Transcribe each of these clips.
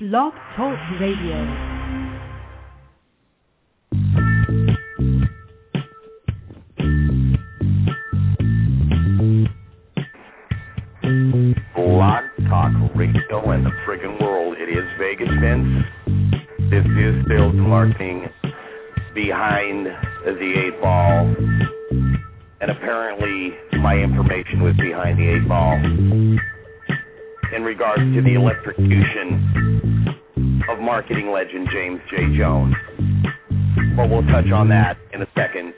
Blog Talk Radio. Blog Talk Radio and the friggin' world. It is Vegas Vince. This is and marketing behind the eight ball. And apparently my information was behind the eight ball in regards to the electrocution of marketing legend James J. Jones. But we'll touch on that in a second.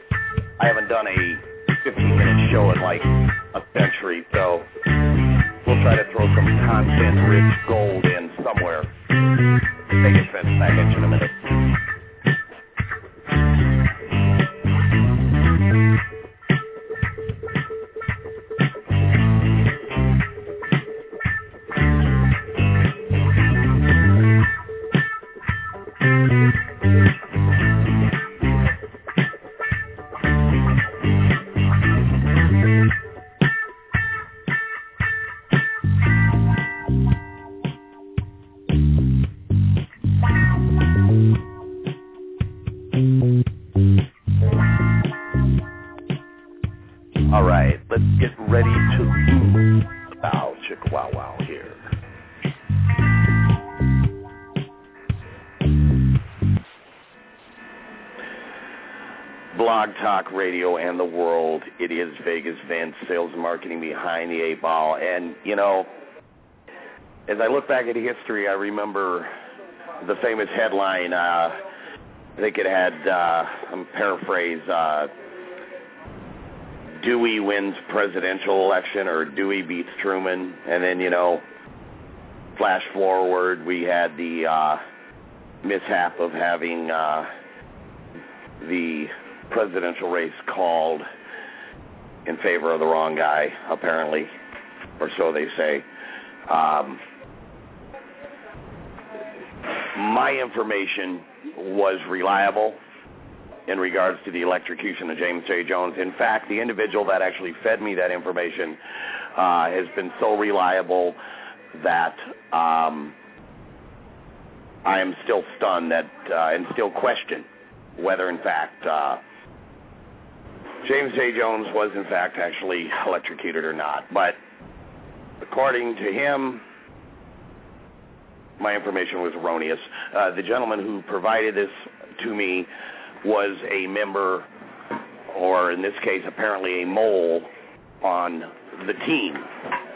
I haven't done a 15-minute show in like a century, so we'll try to throw some content-rich gold in somewhere. Vegas Vince back at you in a minute. Blog Talk Radio and the world. It is Vegas Vince, sales and marketing behind the eight ball. And, you know, as I look back at history, I remember the famous headline. Uh, I think it had, uh, I'm paraphrase, uh, Dewey wins presidential election or Dewey beats Truman. And then, you know, flash forward, we had the uh, mishap of having uh, the presidential race called in favor of the wrong guy, apparently, or so they say. Um, my information was reliable in regards to the electrocution of James J. Jones. In fact, the individual that actually fed me that information uh, has been so reliable that um, I am still stunned that uh, and still question whether, in fact, uh, James J. Jones was, in fact, actually electrocuted or not. But according to him, my information was erroneous. Uh, the gentleman who provided this to me was a member, or in this case, apparently a mole on the team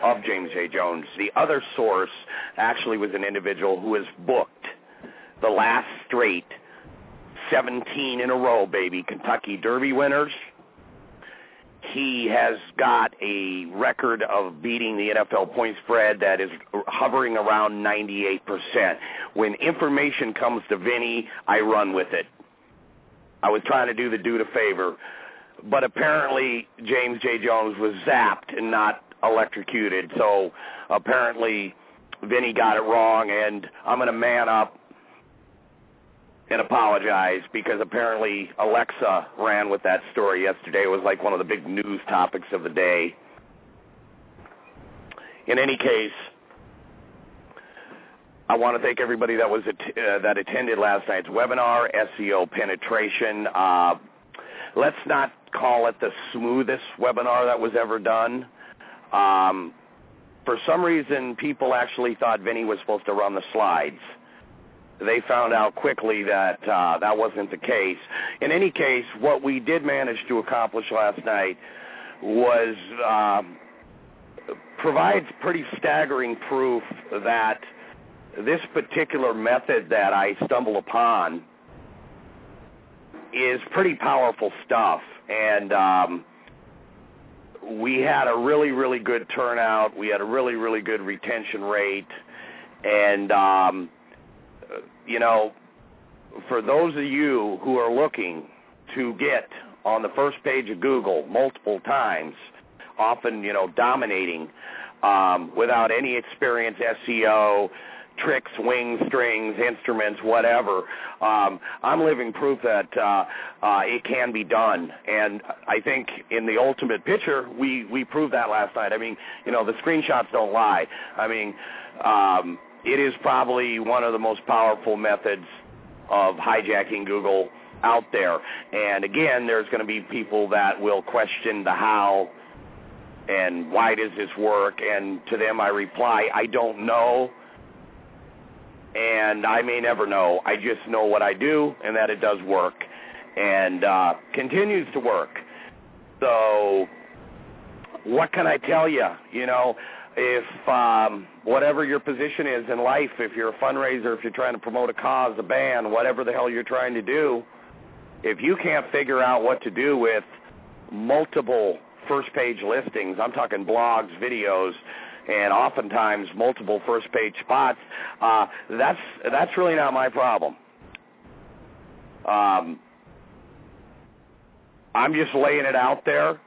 of James J. Jones. The other source actually was an individual who has booked the last straight 17 in a row, baby, Kentucky Derby winners. He has got a record of beating the NFL point spread that is hovering around 98%. When information comes to Vinny, I run with it. I was trying to do the dude a favor, but apparently James J. Jones was zapped and not electrocuted. So apparently Vinny got it wrong, and I'm going to man up and apologize because apparently Alexa ran with that story yesterday. It was like one of the big news topics of the day. In any case, I want to thank everybody that was at, uh, that attended last night's webinar, SEO penetration. Uh, let's not call it the smoothest webinar that was ever done. Um, for some reason, people actually thought Vinny was supposed to run the slides. They found out quickly that uh, that wasn't the case. In any case, what we did manage to accomplish last night was um, provides pretty staggering proof that this particular method that I stumble upon is pretty powerful stuff. And um, we had a really, really good turnout. We had a really, really good retention rate. And, um, you know, for those of you who are looking to get on the first page of Google multiple times, often, you know, dominating um, without any experience SEO, tricks, wings, strings, instruments, whatever. Um, I'm living proof that uh, uh, it can be done, and I think in the ultimate picture, we we proved that last night. I mean, you know, the screenshots don't lie. I mean, um, it is probably one of the most powerful methods of hijacking Google out there. And again, there's going to be people that will question the how and why does this work? And to them I reply, I don't know. And I may never know. I just know what I do and that it does work and uh, continues to work. So what can I tell you? You know, if um, whatever your position is in life, if you're a fundraiser, if you're trying to promote a cause, a band, whatever the hell you're trying to do, if you can't figure out what to do with multiple first page listings, I'm talking blogs, videos, and oftentimes multiple first page spots, uh, that's that's really not my problem. Um, I'm just laying it out there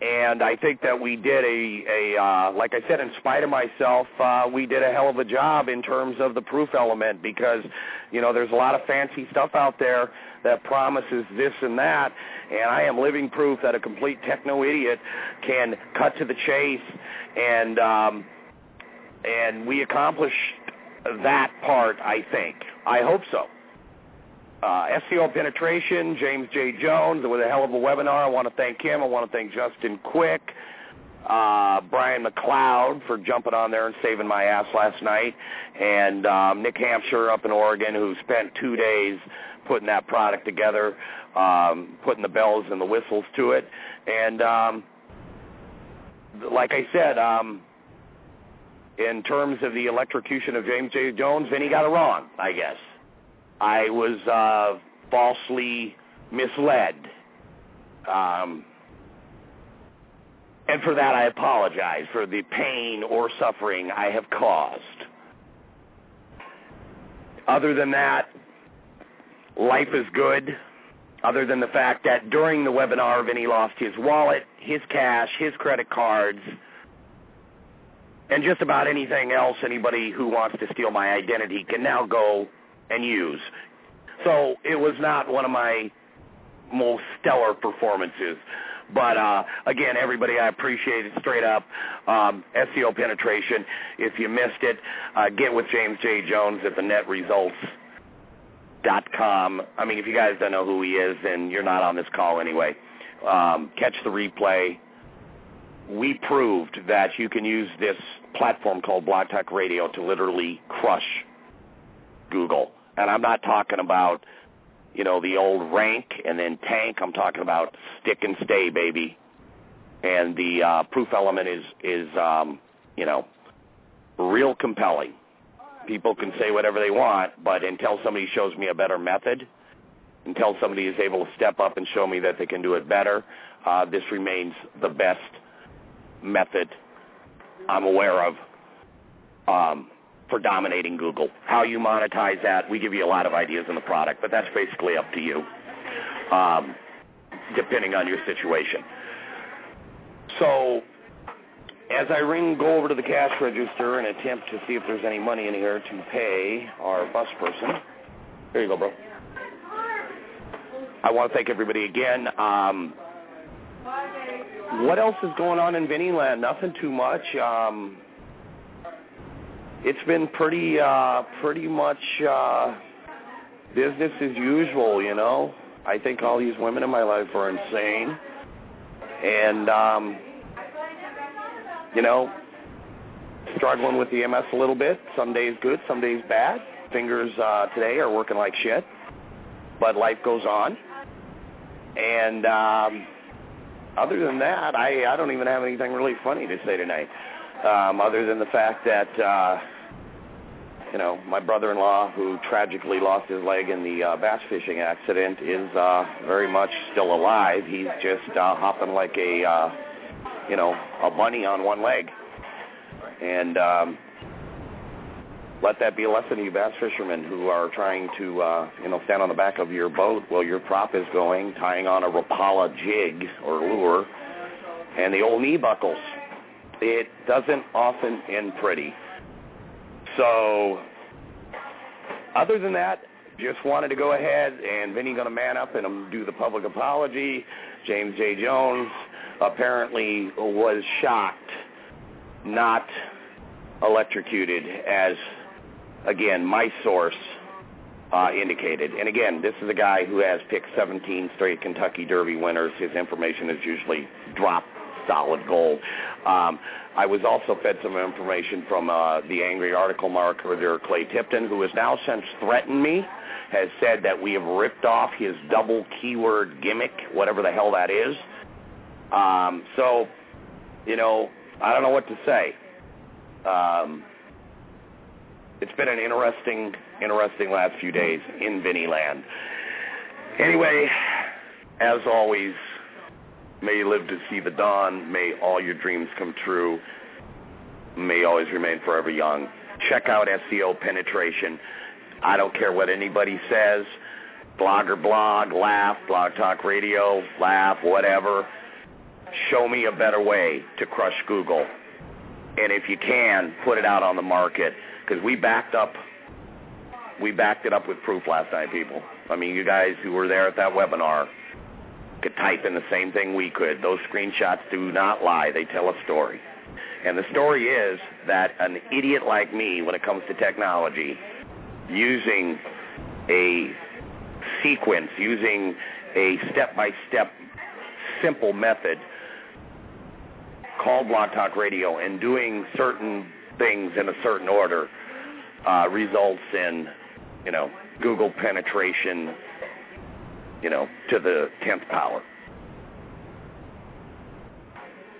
and I think that we did a, a uh, like I said, in spite of myself, uh, we did a hell of a job in terms of the proof element because, you know, there's a lot of fancy stuff out there that promises this and that, and I am living proof that a complete techno idiot can cut to the chase, and um, and we accomplished that part. I think. I hope so uh, SEO penetration, James J. Jones, with a hell of a webinar. I want to thank him. I want to thank Justin Quick, uh, Brian McLeod for jumping on there and saving my ass last night, and um, Nick Hampshire up in Oregon who spent two days putting that product together, um, putting the bells and the whistles to it. And um, like I said, um, in terms of the electrocution of James J. Jones, Vinny got it wrong, I guess. I was uh, falsely misled. Um, and for that I apologize for the pain or suffering I have caused. Other than that, life is good, other than the fact that during the webinar, Vinny lost his wallet, his cash, his credit cards, and just about anything else anybody who wants to steal my identity can now go and use. So it was not one of my most stellar performances. But uh, again, everybody, I appreciate it straight up. Um, SEO penetration. If you missed it, uh, get with James J. Jones at the netresults.com. I mean, if you guys don't know who he is, then you're not on this call anyway. Um, catch the replay. We proved that you can use this platform called Blog Talk Radio to literally crush Google. And I'm not talking about, you know, the old rank and then tank. I'm talking about stick and stay, baby. And the uh, proof element is is um, you know real compelling. People can say whatever they want, but until somebody shows me a better method, until somebody is able to step up and show me that they can do it better, uh, this remains the best method I'm aware of. Um, for dominating Google. How you monetize that, we give you a lot of ideas in the product, but that's basically up to you, um, depending on your situation. So as I ring, go over to the cash register and attempt to see if there's any money in here to pay our bus person. Here you go, bro. I want to thank everybody again. Um, what else is going on in Vinny Land? Nothing too much. Um, it's been pretty uh pretty much uh business as usual, you know. I think all these women in my life are insane. And um you know, struggling with the MS a little bit. Some days good, some days bad. Fingers uh today are working like shit. But life goes on. And um other than that, I I don't even have anything really funny to say tonight um, other than the fact that, uh, you know, my brother-in-law, who tragically lost his leg in the uh, bass fishing accident, is uh, very much still alive. He's just uh, hopping like a, uh, you know, a bunny on one leg. And um, let that be a lesson to you bass fishermen who are trying to, uh, you know, stand on the back of your boat while your prop is going, tying on a Rapala jig or lure, and the old knee buckles it doesn't often end pretty. So other than that, just wanted to go ahead and Vinny going to man up and do the public apology. James J. Jones apparently was shocked, not electrocuted, as again my source uh, indicated. And again, this is a guy who has picked 17 straight Kentucky Derby winners. His information is usually drop solid gold. Um, I was also fed some information from uh, the angry article marketer Clay Tipton, who has now since threatened me, has said that we have ripped off his double keyword gimmick, whatever the hell that is. Um, so, you know, I don't know what to say. Um, it's been an interesting, interesting last few days in Vinny Land. Anyway, as always, may you live to see the dawn. May all your dreams come true. May you always remain forever young. Check out SEO penetration. I don't care what anybody says. Blogger blog, laugh, blog talk radio, laugh, whatever. Show me a better way to crush Google. And if you can, put it out on the market because we backed up. We backed it up with proof last night, people. I mean, you guys who were there at that webinar could type in the same thing we could. Those screenshots do not lie. They tell a story. And the story is that an idiot like me, when it comes to technology, using a sequence, using a step-by-step simple method called Blog Talk Radio and doing certain things in a certain order uh, results in, you know, Google penetration, you know, to the 10th power.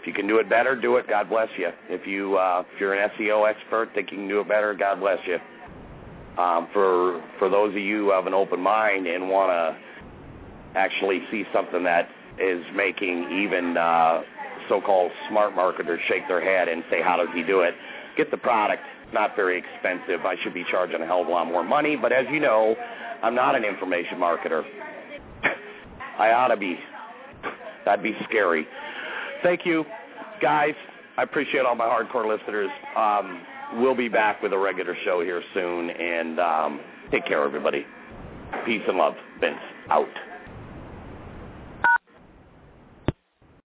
If you can do it better, do it. God bless you. If you uh, if you're an SEO expert, think you can do it better. God bless you. Um, for for those of you who have an open mind and want to actually see something that is making even uh, so-called smart marketers shake their head and say, "How does he do it?" Get the product. It's Not very expensive. I should be charging a hell of a lot more money, but as you know, I'm not an information marketer. I ought to be. That'd be scary. Thank you, guys. I appreciate all my hardcore listeners. Um, we'll be back with a regular show here soon, and um, take care, everybody. Peace and love. Vince, out.